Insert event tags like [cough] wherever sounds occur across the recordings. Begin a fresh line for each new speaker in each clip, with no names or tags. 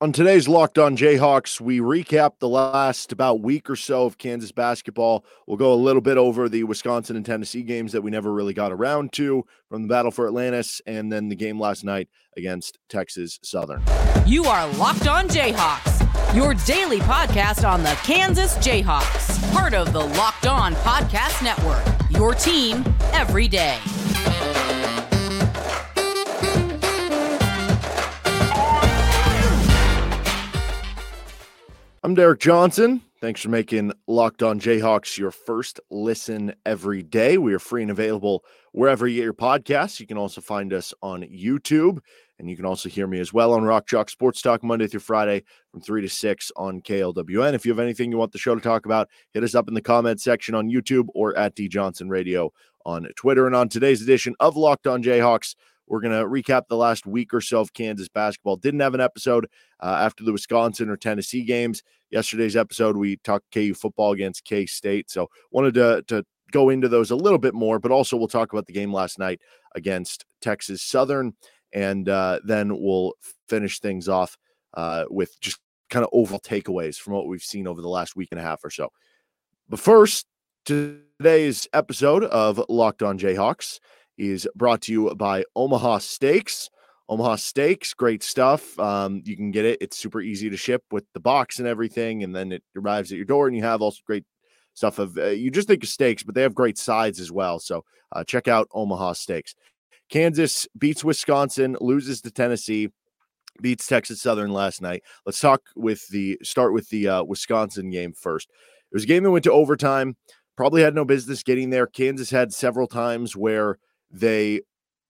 On today's Locked On Jayhawks, we recap the last about week or so of Kansas basketball. We'll go a little bit over the Wisconsin and Tennessee games that we never really got around to from the battle for Atlantis, and then the game last night against Texas Southern.
You are Locked On Jayhawks, your daily podcast on the Kansas Jayhawks, part of the Locked On Podcast Network, your team every day.
I'm Derek Johnson. Thanks for making Locked On Jayhawks your first listen every day. We are free and available wherever you get your podcasts. You can also find us on YouTube, and you can also hear me as well on Rock Chalk Sports Talk Monday through Friday from 3 to 6 on KLWN. If you have anything you want the show to talk about, hit us up in the comment section on YouTube or at D Johnson Radio on Twitter. And on today's edition of Locked On Jayhawks, we're going to recap the last week or so of Kansas basketball. Didn't have an episode uh, after the Wisconsin or Tennessee games. Yesterday's episode, we talked KU football against K State. So wanted to, to go into those a little bit more, but also we'll talk about the game last night against Texas Southern. And uh, then we'll finish things off uh, with just kind of overall takeaways from what we've seen over the last week and a half or so. But first, today's episode of Locked On Jayhawks is brought to you by Omaha Steaks. Omaha Steaks, great stuff. Um, you can get it. It's super easy to ship with the box and everything, and then it arrives at your door, and you have also great stuff of. Uh, you just think of steaks, but they have great sides as well. So uh, check out Omaha Steaks. Kansas beats Wisconsin, loses to Tennessee, beats Texas Southern last night. Let's talk with the start with the uh, Wisconsin game first. It was a game that went to overtime. Probably had no business getting there. Kansas had several times where they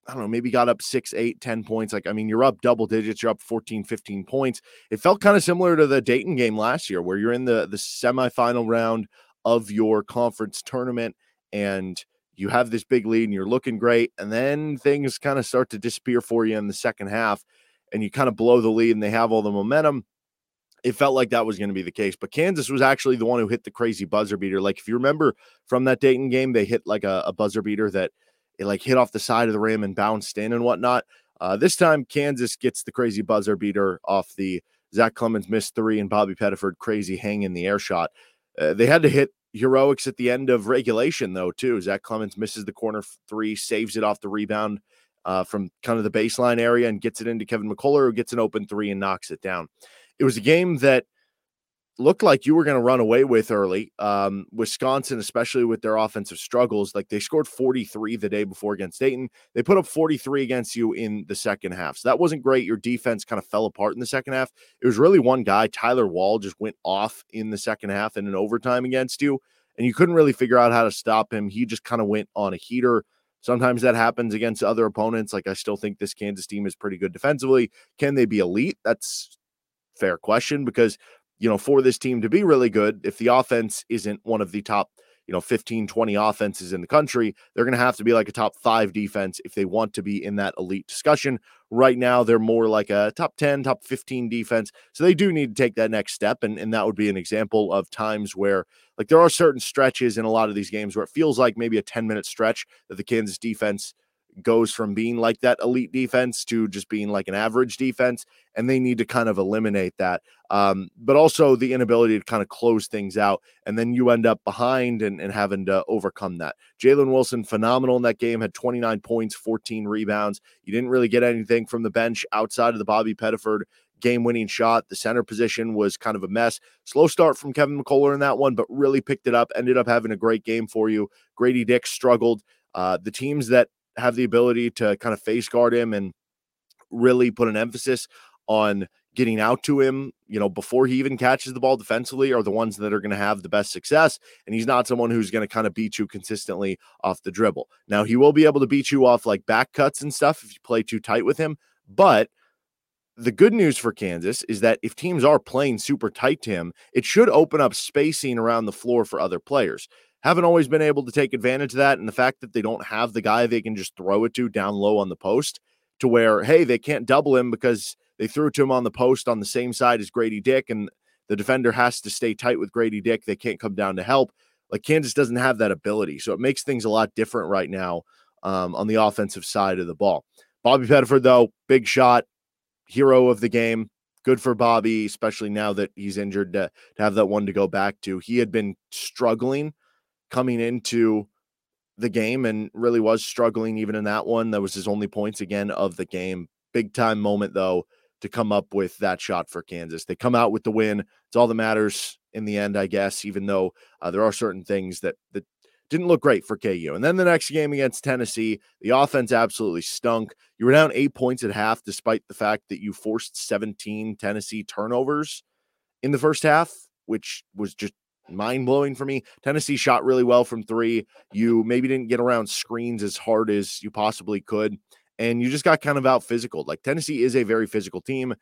I don't know, maybe got up six, eight, ten points. Like, I mean, you're up double digits, you're up 14, 15 points. It felt kind of similar to the Dayton game last year, where you're in the, the semifinal round of your conference tournament and you have this big lead and you're looking great. And then things kind of start to disappear for you in the second half and you kind of blow the lead and they have all the momentum. It felt like that was going to be the case, but Kansas was actually the one who hit the crazy buzzer beater. Like, if you remember from that Dayton game, they hit like a, a buzzer beater that it like hit off the side of the rim and bounced in and whatnot. Uh, this time, Kansas gets the crazy buzzer beater off the Zach Clemence missed three and Bobby Pettiford crazy hang in the air shot. Uh, they had to hit heroics at the end of regulation, though, too. Zach Clemence misses the corner three, saves it off the rebound uh, from kind of the baseline area and gets it into Kevin McCullar, who gets an open three and knocks it down. It was a game that looked like you were going to run away with early. Um, Wisconsin, especially with their offensive struggles, like they scored 43 the day before against Dayton. They put up 43 against you in the second half. So that wasn't great. Your defense kind of fell apart in the second half. It was really one guy, Tyler Wahl, just went off in the second half in an overtime against you. And you couldn't really figure out how to stop him. He just kind of went on a heater. Sometimes that happens against other opponents. Like I still think this Kansas team is pretty good defensively. Can they be elite? That's fair question because you know, for this team to be really good, if the offense isn't one of the top, you know, 15, 20 offenses in the country, they're going to have to be like a top five defense if they want to be in that elite discussion. Right now, they're more like a top 10, top 15 defense. So they do need to take that next step. And, and that would be an example of times where, like, there are certain stretches in a lot of these games where it feels like maybe a 10 minute stretch that the Kansas defense goes from being like that elite defense to just being like an average defense, and they need to kind of eliminate that. Um, but also the inability to kind of close things out, and then you end up behind and, and having to overcome that. Jalen Wilson, phenomenal in that game, had 29 points, 14 rebounds. You didn't really get anything from the bench outside of the Bobby Pettiford game winning shot. The center position was kind of a mess. Slow start from Kevin McCullar in that one, but really picked it up, ended up having a great game for you. Grady Dick struggled. Uh, the teams that have the ability to kind of face guard him and really put an emphasis on getting out to him, you know, before he even catches the ball defensively are the ones that are going to have the best success. And he's not someone who's going to kind of beat you consistently off the dribble. Now, he will be able to beat you off like back cuts and stuff if you play too tight with him. But the good news for Kansas is that if teams are playing super tight to him, it should open up spacing around the floor for other players haven't always been able to take advantage of that. And the fact that they don't have the guy they can just throw it to down low on the post to where, hey, they can't double him because they threw it to him on the post on the same side as Grady Dick, and the defender has to stay tight with Grady Dick. They can't come down to help. Like Kansas doesn't have that ability. So it makes things a lot different right now um, on the offensive side of the ball. Bobby Pettiford, though, big shot, hero of the game, good for Bobby, especially now that he's injured to, to have that one to go back to. He had been struggling coming into the game and really was struggling even in that one. That was his only points again of the game. Big time moment though to come up with that shot for Kansas. They come out with the win. It's all that matters in the end, I guess, even though uh, there are certain things that that didn't look great for KU. And then the next game against Tennessee, the offense absolutely stunk. You were down eight points at half, despite the fact that you forced 17 Tennessee turnovers in the first half, which was just mind blowing for me. Tennessee shot really well from three. You maybe didn't get around screens as hard as you possibly could. And you just got kind of out physical. Like Tennessee is a very physical team.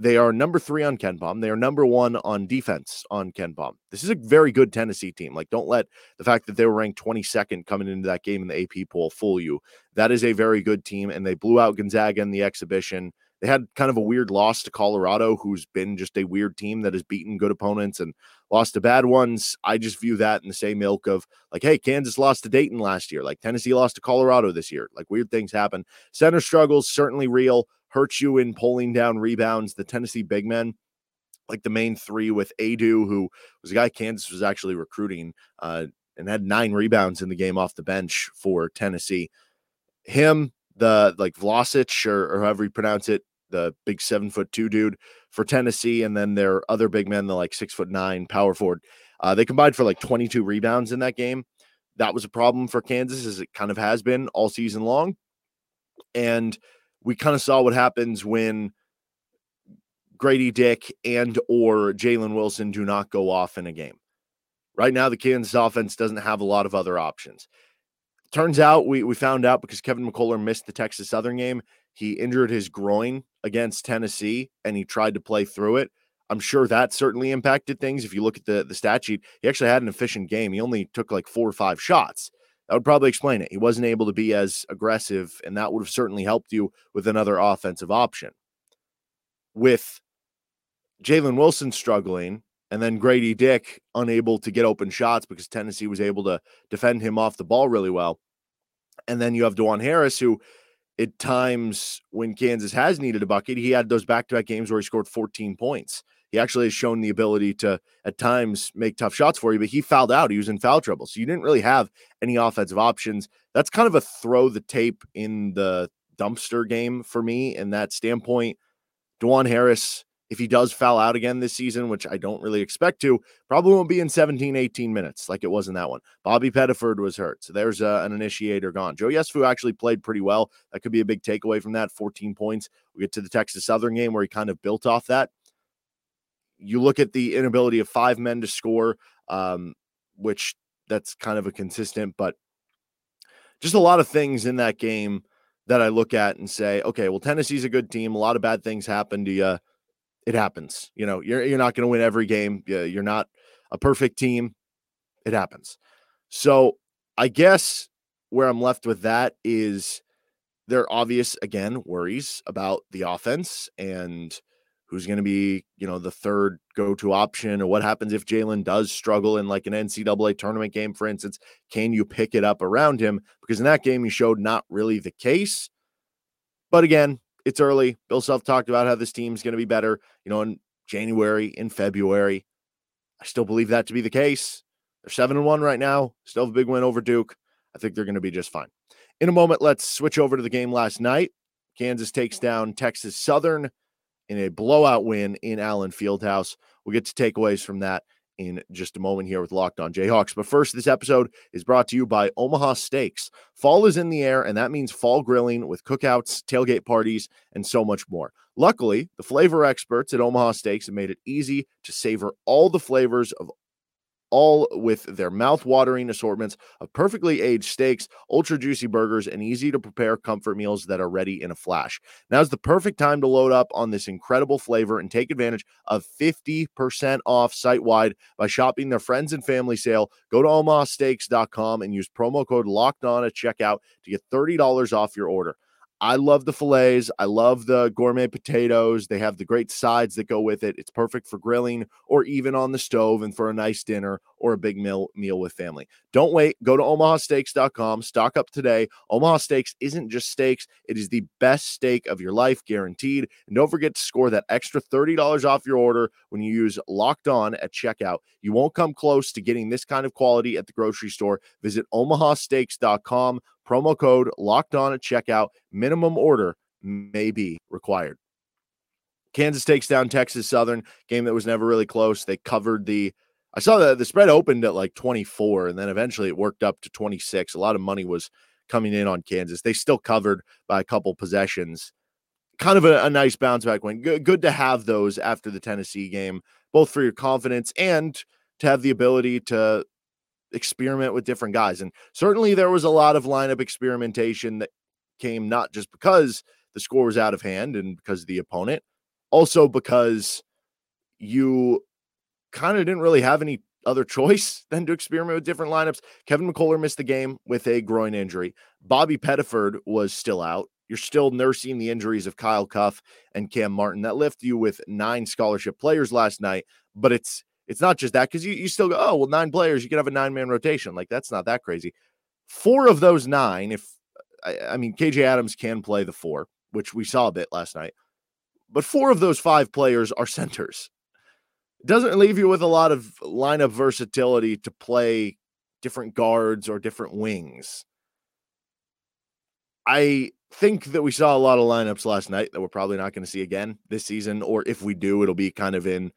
They are number three on KenPom. They are number one on defense on KenPom. This is a very good Tennessee team. Like, don't let the fact that they were ranked 22nd coming into that game in the AP poll fool you. That is a very good team, and they blew out Gonzaga in the exhibition. They had kind of a weird loss to Colorado, who's been just a weird team that has beaten good opponents and lost to bad ones. I just view that in the same ilk of like, hey, Kansas lost to Dayton last year, like Tennessee lost to Colorado this year. Like weird things happen. Center struggles certainly real hurts you in pulling down rebounds. The Tennessee big men, like the main three with Aidoo, who was a guy Kansas was actually recruiting uh, and had nine rebounds in the game off the bench for Tennessee. Him, the like Vlasic or, or however you pronounce it, the big seven foot two dude for Tennessee, and then their other big men, the like six foot nine power forward. Uh, they combined for like 22 rebounds in that game. That was a problem for Kansas, as it kind of has been all season long. And we kind of saw what happens when Grady Dick and or Jalen Wilson do not go off in a game. Right now, the Kansas offense doesn't have a lot of other options. Turns out we we found out because Kevin McCullar missed the Texas Southern game. He injured his groin against Tennessee and he tried to play through it. I'm sure that certainly impacted things. If you look at the the stat sheet, he actually had an efficient game. He only took like four or five shots. That would probably explain it. He wasn't able to be as aggressive, and that would have certainly helped you with another offensive option. With Jalen Wilson struggling, and then Grady Dick unable to get open shots because Tennessee was able to defend him off the ball really well. And then you have Dajuan Harris, who at times when Kansas has needed a bucket, he had those back to back games where he scored 14 points. He actually has shown the ability to at times make tough shots for you, but he fouled out. He was in foul trouble. So you didn't really have any offensive options. That's kind of a throw the tape in the dumpster game for me in that standpoint. Dajuan Harris, if he does foul out again this season, which I don't really expect to, probably won't be in 17, 18 minutes like it was in that one. Bobby Pettiford was hurt. So there's uh, an initiator gone. Joe Yesufu actually played pretty well. That could be a big takeaway from that 14 points. We get to the Texas Southern game where he kind of built off that you look at the inability of five men to score, um, which that's kind of a consistent, but just a lot of things in that game that I look at and say, okay, well, Tennessee's a good team. A lot of bad things happen to you. It happens. You know, you're you're not going to win every game. You're not a perfect team. It happens. So I guess where I'm left with that is there are obvious again worries about the offense and who's going to be, you know, the third go-to option, or what happens if Jalen does struggle in like an NCAA tournament game, for instance? Can you pick it up around him? Because in that game, you showed not really the case. But again, it's early. Bill Self talked about how this team's going to be better, you know, in January, in February. I still believe that to be the case. They're seven and one right now. Still have a big win over Duke. I think they're going to be just fine. In a moment, let's switch over to the game last night. Kansas takes down Texas Southern in a blowout win in Allen Fieldhouse. We'll get to takeaways from that in just a moment here with Locked On Jayhawks. But first, this episode is brought to you by Omaha Steaks. Fall is in the air, and that means fall grilling with cookouts, tailgate parties, and so much more. Luckily, the flavor experts at Omaha Steaks have made it easy to savor all the flavors of all with their mouth-watering assortments of perfectly aged steaks, ultra juicy burgers, and easy to prepare comfort meals that are ready in a flash. Now's the perfect time to load up on this incredible flavor and take advantage of 50% off site-wide by shopping their friends and family sale. Go to omahasteaks.com and use promo code locked on at checkout to get $30 off your order. I love the fillets. I love the gourmet potatoes. They have the great sides that go with it. It's perfect for grilling or even on the stove and for a nice dinner or a big meal meal with family. Don't wait. Go to omahasteaks.com. Stock up today. Omaha Steaks isn't just steaks, it is the best steak of your life, guaranteed. And don't forget to score that extra $30 off your order when you use locked on at checkout. You won't come close to getting this kind of quality at the grocery store. Visit omahasteaks.com Promo code locked on at checkout. Minimum order may be required. Kansas takes down Texas Southern, game that was never really close. They covered the I saw that the spread opened at like 24 and then eventually it worked up to 26. A lot of money was coming in on Kansas. They still covered by a couple possessions. Kind of a, a nice bounce back win. Good to have those after the Tennessee game, both for your confidence and to have the ability to experiment with different guys. And certainly there was a lot of lineup experimentation that came not just because the score was out of hand and because of the opponent, also because you kind of didn't really have any other [laughs] choice than to experiment with different lineups. Kevin McCullar missed the game with a groin injury. Bobby Pettiford was still out. You're still nursing the injuries of Kyle Cuffe and Cam Martin. That left you with nine scholarship players last night, but it's it's not just that because you, you still go, oh, well, nine players, you can have a nine man rotation. Like that's not that crazy. Four of those nine, if I, I mean, KJ Adams can play the four, which we saw a bit last night, but four of those five players are centers. Doesn't leave you with a lot of lineup versatility to play different guards or different wings. I think that we saw a lot of lineups last night that we're probably not going to see again this season, or if we do, it'll be kind of in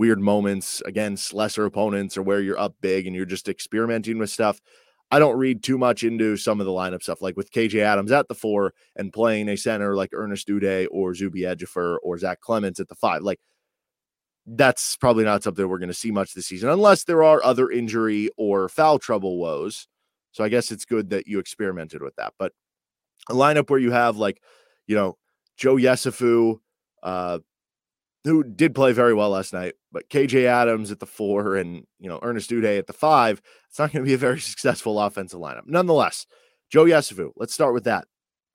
weird moments against lesser opponents or where you're up big and you're just experimenting with stuff. I don't read too much into some of the lineup stuff, like with KJ Adams at the four and playing a center like Ernest Udeh or Zuby Ejiofor or Zach Clements at the five. Like that's probably not something we're going to see much this season, unless there are other injury or foul trouble woes. So I guess it's good that you experimented with that. But a lineup where you have like, you know, Joe Yesufu, uh, who did play very well last night, but KJ Adams at the four and you know Ernest Udeh at the five, it's not going to be a very [laughs] successful offensive lineup. Nonetheless, Joe Yesufu, let's start with that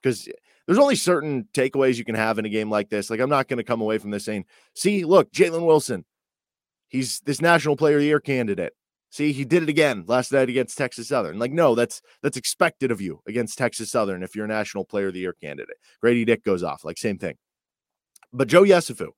because there's only certain takeaways you can have in a game like this. Like I'm not going to come away from this saying, "See, look, Jalen Wilson, he's this National Player of the Year candidate." See, he did it again last night against Texas Southern. Like, no, that's that's expected of you against Texas Southern if you're a National Player of the Year candidate. Grady Dick goes off, like same thing. But Joe Yesufu,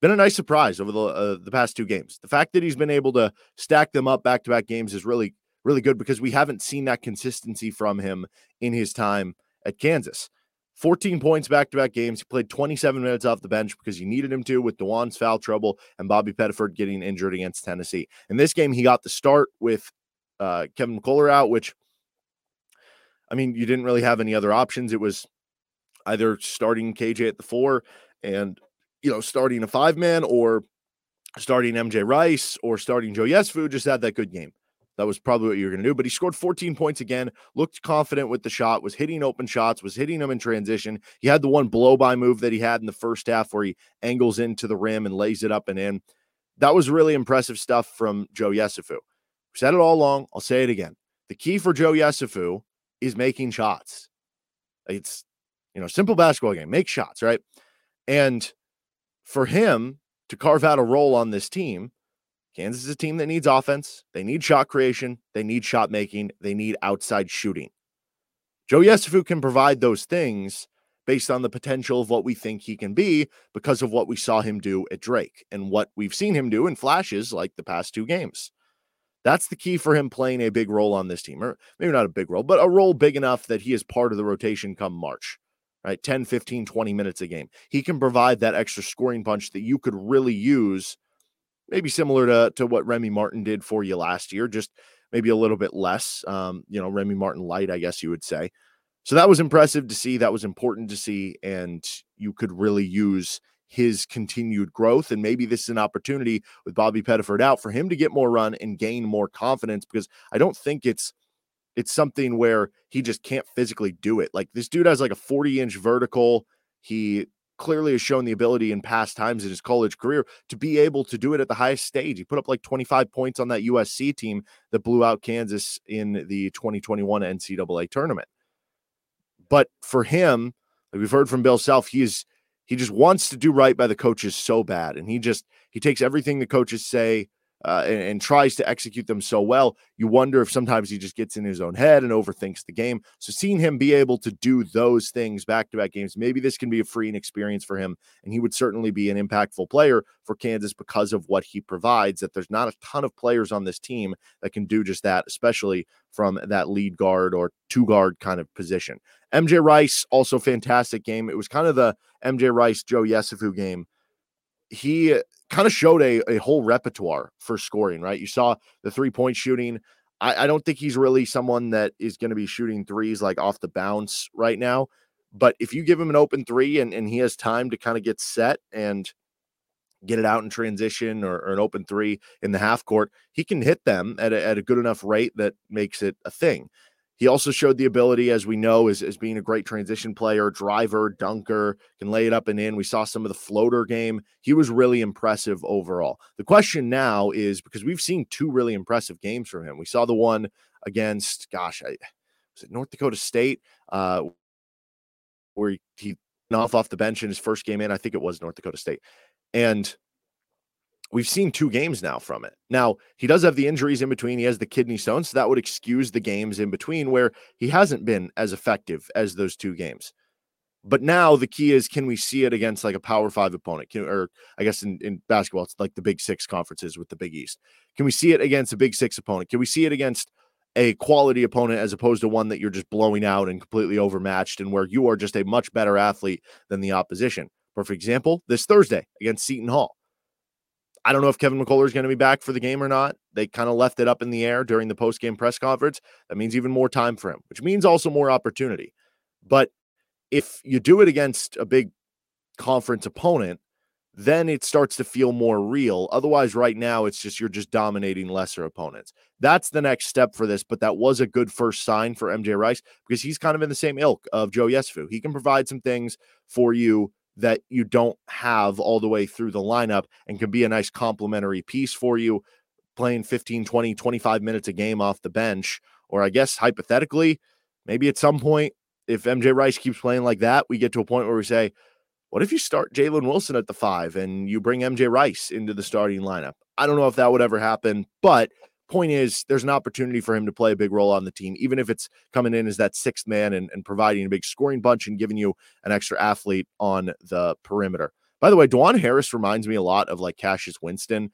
been a nice surprise over the uh, the past two games. The fact that he's been able to stack them up back to back games is really really good because we haven't seen that consistency from him in his time at Kansas. 14 points back to back games. He played 27 minutes off the bench because he needed him to with Dajuan's foul trouble and Bobby Pettiford getting injured against Tennessee. In this game, he got the start with uh, Kevin McCullar out, which I mean, you didn't really have any other options. It was either starting KJ at the four and you know, starting a five man or starting MJ Rice or starting Joe Yesufu just had that good game. That was probably what you were going to do. But he scored 14 points again, looked confident with the shot, was hitting open shots, was hitting them in transition. He had the one blow by move that he had in the first half where he angles into the rim and lays it up and in. That was really impressive stuff from Joe Yesufu. Said it all along. I'll say it again. The key for Joe Yesufu is making shots. It's, you know, simple basketball game. Make shots, right? And for him to carve out a role on this team, Kansas is a team that needs offense. They need shot creation. They need shot making. They need outside shooting. Joe Yesufu can provide those things based on the potential of what we think he can be because of what we saw him do at Drake and what we've seen him do in flashes like the past two games. That's the key for him playing a big role on this team, or maybe not a big role, but a role big enough that he is part of the rotation come March right? 10, 15, 20 minutes a game. He can provide that extra scoring punch that you could really use, maybe similar to, to what Remy Martin did for you last year, just maybe a little bit less, um, you know, Remy Martin light, I guess you would say. So that was impressive to see. That was important to see. And you could really use his continued growth. And maybe this is an opportunity with Bobby Pettiford out for him to get more run and gain more confidence because I don't think it's it's something where he just can't physically do it. Like this dude has like a 40 inch vertical. He clearly has shown the ability in past times in his college career to be able to do it at the highest stage. He put up like 25 points on that USC team that blew out Kansas in the 2021 NCAA tournament. But for him, Like we've heard from Bill Self, he is he just wants to do right by the coaches so bad, and he just he takes everything the coaches say uh, and, and, tries to execute them so well, you wonder if sometimes he just gets in his own head and overthinks the game. So seeing him be able to do those things back to back games, maybe this can be a freeing experience for him. And he would certainly be an impactful player for Kansas because of what he provides. That there's not a ton of players on this team that can do just that, especially from that lead guard or two guard kind of position. MJ Rice, also fantastic game. It was kind of the MJ Rice, Joe Yesufu game. He kind of showed a, a whole repertoire for scoring, right? You saw the three point shooting. I, I don't think he's really someone that is going to be shooting threes like off the bounce right now. But if you give him an open three and, and he has time to kind of get set and get it out in transition or, or, an open three in the half court, he can hit them at a, at a good enough rate that makes it a thing. He also showed the ability, as we know, as, as being a great transition player, driver, dunker, can lay it up and in. We saw some of the floater game. He was really impressive overall. The question now is because we've seen two really impressive games from him. We saw the one against, gosh, I, was it North Dakota State, uh, where he, he off off the bench in his first game in. I think it was North Dakota State. And we've seen two games now from it. Now, he does have the injuries in between. He has the kidney stone, so that would excuse the games in between where he hasn't been as effective as those two games. But now the key is can we see it against like a power five opponent? Can, or I guess in, in basketball, it's like the big six conferences with the Big East. Can we see it against a big six opponent? Can we see it against a quality opponent as opposed to one that you're just blowing out and completely overmatched and where you are just a much better athlete than the opposition? Perfect example this Thursday against Seton Hall. I don't know if Kevin McCullar is going to be back for the game or not. They kind of left it up in the air during the post game press conference. That means even more time for him, which means also more opportunity. But if you do it against a big conference opponent, then it starts to feel more real. Otherwise, right now, it's just you're just dominating lesser opponents. That's the next step for this, but that was a good first sign for MJ Rice because he's kind of in the same ilk of Joe Yesufu. He can provide some things for you that you don't have all the way through the lineup and can be a nice complementary piece for you playing 15, 20, 25 minutes a game off the bench. Or I guess hypothetically, maybe at some point, if MJ Rice keeps playing like that, we get to a point where we say, what if you start Jalen Wilson at the five and you bring MJ Rice into the starting lineup? I don't know if that would ever happen, but point is there's an opportunity for him to play a big role on the team, even if it's coming in as that sixth man and, and providing a big scoring bunch and giving you an extra athlete on the perimeter. By the way, Dajuan Harris reminds me a lot of like Cassius Winston.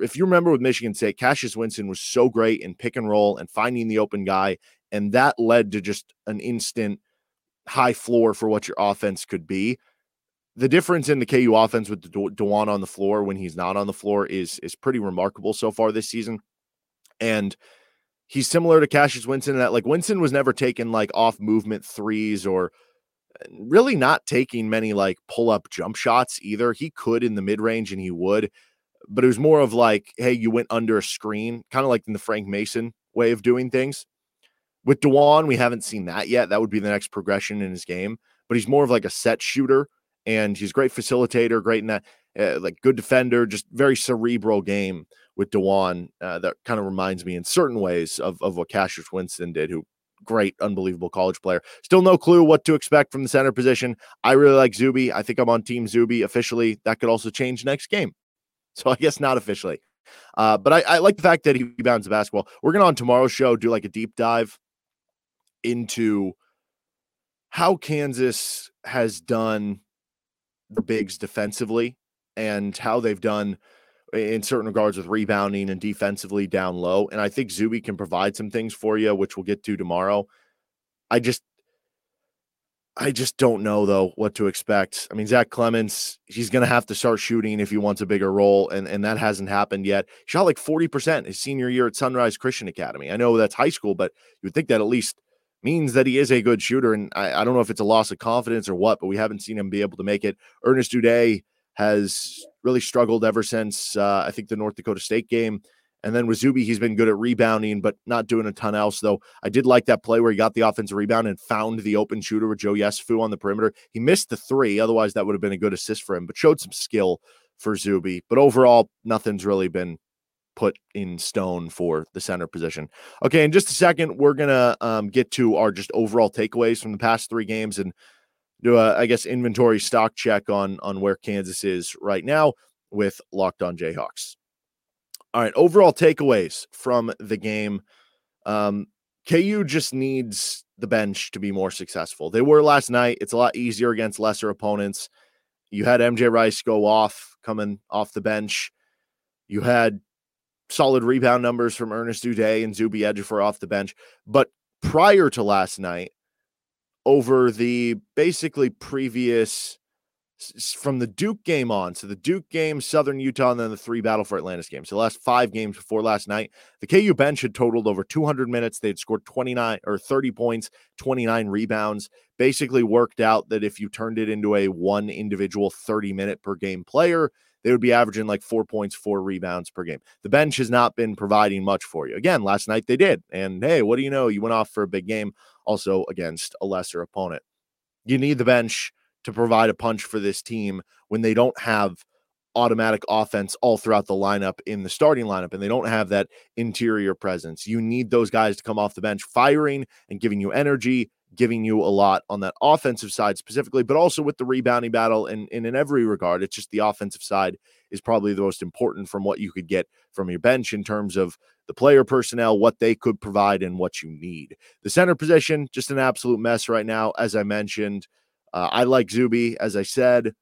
If you remember with Michigan State, Cassius Winston was so great in pick and roll and finding the open guy. And that led to just an instant high floor for what your offense could be. The difference in the KU offense with Dajuan on the floor when he's not on the floor is is pretty remarkable so far this season. And he's similar to Cassius Winston in that like Winston was never taking like off movement threes or uh, really not taking many like pull up jump shots either. He could in the mid range and he would, but it was more of like, hey, you went under a screen, kind of like in the Frank Mason way of doing things. With Dajuan, we haven't seen that yet. That would be the next progression in his game, but he's more of like a set shooter and he's great facilitator, great in that, uh, like good defender, just very cerebral game with Dajuan uh, that kind of reminds me in certain ways of, of what Cassius Winston did, who great, unbelievable college player. Still no clue what to expect from the center position. I really like Zuby. I think I'm on Team Zuby officially. That could also change next game. [laughs] So I guess not officially. Uh, but I, I, like the fact that he rebounds the basketball. We're going to on tomorrow's show do like a deep dive into how Kansas has done the bigs defensively and how they've done in certain regards with rebounding and defensively down low. And I think Zuby can provide some things for you, which we'll get to tomorrow. I just I just don't know though what to expect. I mean, Zach Clemence, he's gonna have to start shooting if he wants a bigger role, and, and that hasn't happened yet. He shot like 40% his senior year at Sunrise Christian Academy. I know that's high school, but you would think that at least means that he is a good shooter. And I, I don't know if it's a loss of confidence or what, but we haven't seen him be able to make it. Ernest Udeh has really struggled ever since uh, I think the North Dakota State game. And then with Zuby, he's been good at rebounding, but not doing a ton else. Though I did like that play where he got the offensive rebound and found the open shooter with Joe Yesufu on the perimeter. He missed the three, otherwise that would have been a good assist for him, but showed some skill for Zuby. But overall, nothing's really been put in stone for the center position. Okay, in just a second, we're gonna um, get to our just overall takeaways from the past three games and do a, I guess, inventory stock check on on where Kansas is right now with Locked On Jayhawks. All right, overall takeaways from the game. Um, KU just needs the bench to be more successful. They were last night. It's a lot easier against lesser opponents. You had MJ Rice go off coming off the bench. You had solid rebound numbers from Ernest Udeh and Zuby Ejiofor off the bench. But prior to last night, over the basically previous from the Duke game on. So the Duke game, Southern Utah, and then the three Battle for Atlantis games. So the last five games before last night, the KU bench had totaled over 200 minutes. They'd scored 29 or 30 points, 29 rebounds. Basically worked out that if you turned it into a one individual 30 minute per game player, they would be averaging like four points, four rebounds per game. The bench has not been providing much for you. Again, last night they did. And hey, what do you know? You went off for a big game also against a lesser opponent. You need the bench to provide a punch for this team when they don't have automatic offense all throughout the lineup in the starting lineup and they don't have that interior presence. You need those guys to come off the bench firing and giving you energy, giving you a lot on that offensive side specifically, but also with the rebounding battle and, and in every regard. It's just the offensive side is probably the most important from what you could get from your bench in terms of the player personnel, what they could provide, and what you need. The center position, just an absolute mess right now, as I mentioned. Uh, I like Zuby, as I said,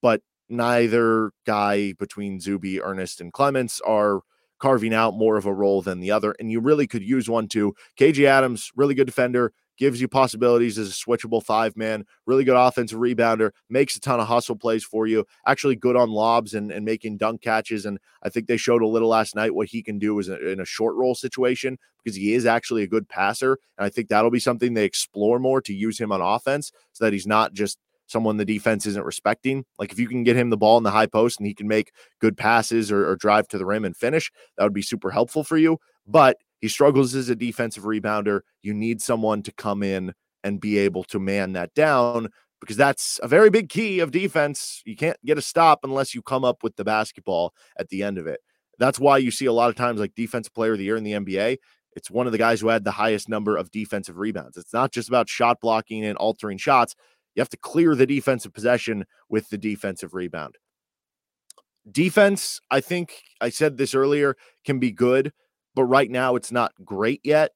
but neither guy between Zuby, Ernest, and Clements are carving out more of a role than the other. And you really could use one too. KJ Adams, really good defender, gives you possibilities as a switchable five man, really good offensive rebounder, makes a ton of hustle plays for you, actually good on lobs and, and making dunk catches. And I think they showed a little last night what he can do is in a short roll situation because he is actually a good passer. And I think that'll be something they explore more to use him on offense so that he's not just someone the defense isn't respecting. Like if you can get him the ball in the high post and he can make good passes or, or drive to the rim and finish, that would be super helpful for you. But he struggles as a defensive rebounder. You need someone to come in and be able to man that down because that's a very big key of defense. You can't get a stop unless you come up with the basketball at the end of it. That's why you see a lot of times like defensive player of the year in the NBA. It's one of the guys who had the highest number of defensive rebounds. It's not just about shot blocking and altering shots. You have to clear the defensive possession with the defensive rebound. Defense, I think I said this earlier, can be good but right now it's not great yet.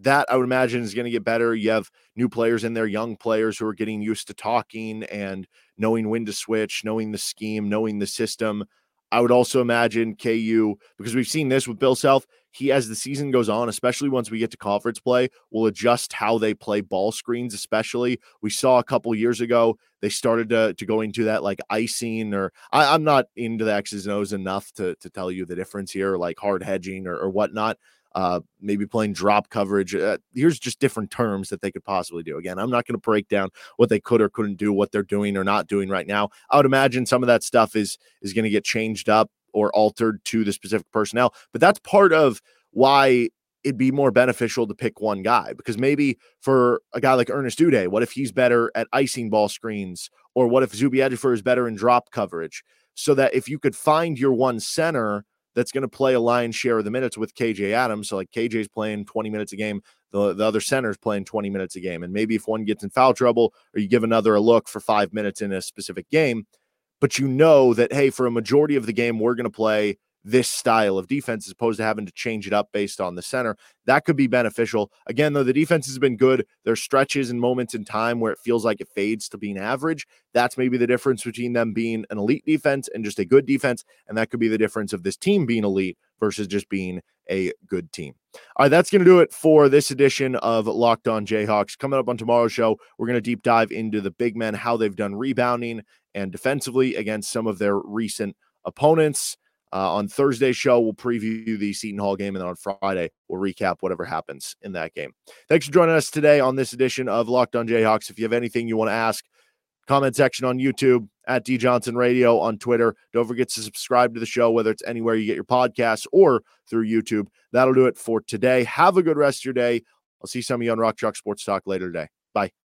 That I would imagine is going to get better. You have new players in there, young players who are getting used to talking and knowing when to switch, knowing the scheme, knowing the system. I would also imagine KU, because we've seen this with Bill Self, he, as the season goes on, especially once we get to conference play, will adjust how they play ball screens. Especially, we saw a couple years ago they started to, to go into that like icing, or I, am not into the X's and O's enough to to tell you the difference here, like hard hedging or, or whatnot uh, maybe playing drop coverage. Uh, here's just different terms that they could possibly do. Again, I'm not going to break down what they could or couldn't do, what they're doing or not doing right now. I would imagine some of that stuff is is going to get changed up or altered to the specific personnel, but that's part of why it'd be more beneficial to pick one guy because maybe for a guy like Ernest Udeh, what if he's better at icing ball screens, or what if Zuby Ejiofor is better in drop coverage? So that if you could find your one center that's going to play a lion's share of the minutes with KJ Adams. So like KJ's playing 20 minutes a game, the, the other center's playing 20 minutes a game. And maybe if one gets in foul trouble or you give another a look for five minutes in a specific game, but you know that, hey, for a majority of the game, we're going to play this style of defense as opposed to having to change it up based on the center. That could be beneficial. Again, though, the defense has been good. There's stretches and moments in time where it feels like it fades to being average. That's maybe the difference between them being an elite defense and just a good defense. And that could be the difference of this team being elite versus just being a good team. All right, that's going to do it for this edition of Locked On Jayhawks. Coming up on tomorrow's show, we're going to deep dive into the big men, how they've done rebounding and defensively against some of their recent opponents. Uh, on Thursday's show, we'll preview the Seton Hall game, and then on Friday, we'll recap whatever happens in that game. Thanks for joining us today on this edition of Locked On Jayhawks. If you have anything you want to ask, comment section on YouTube at D Johnson Radio on Twitter. Don't forget to subscribe to the show, whether it's anywhere you get your podcasts or through YouTube. That'll do it for today. Have a good rest of your day. I'll see some of you on Rock Chalk Sports Talk later today. Bye.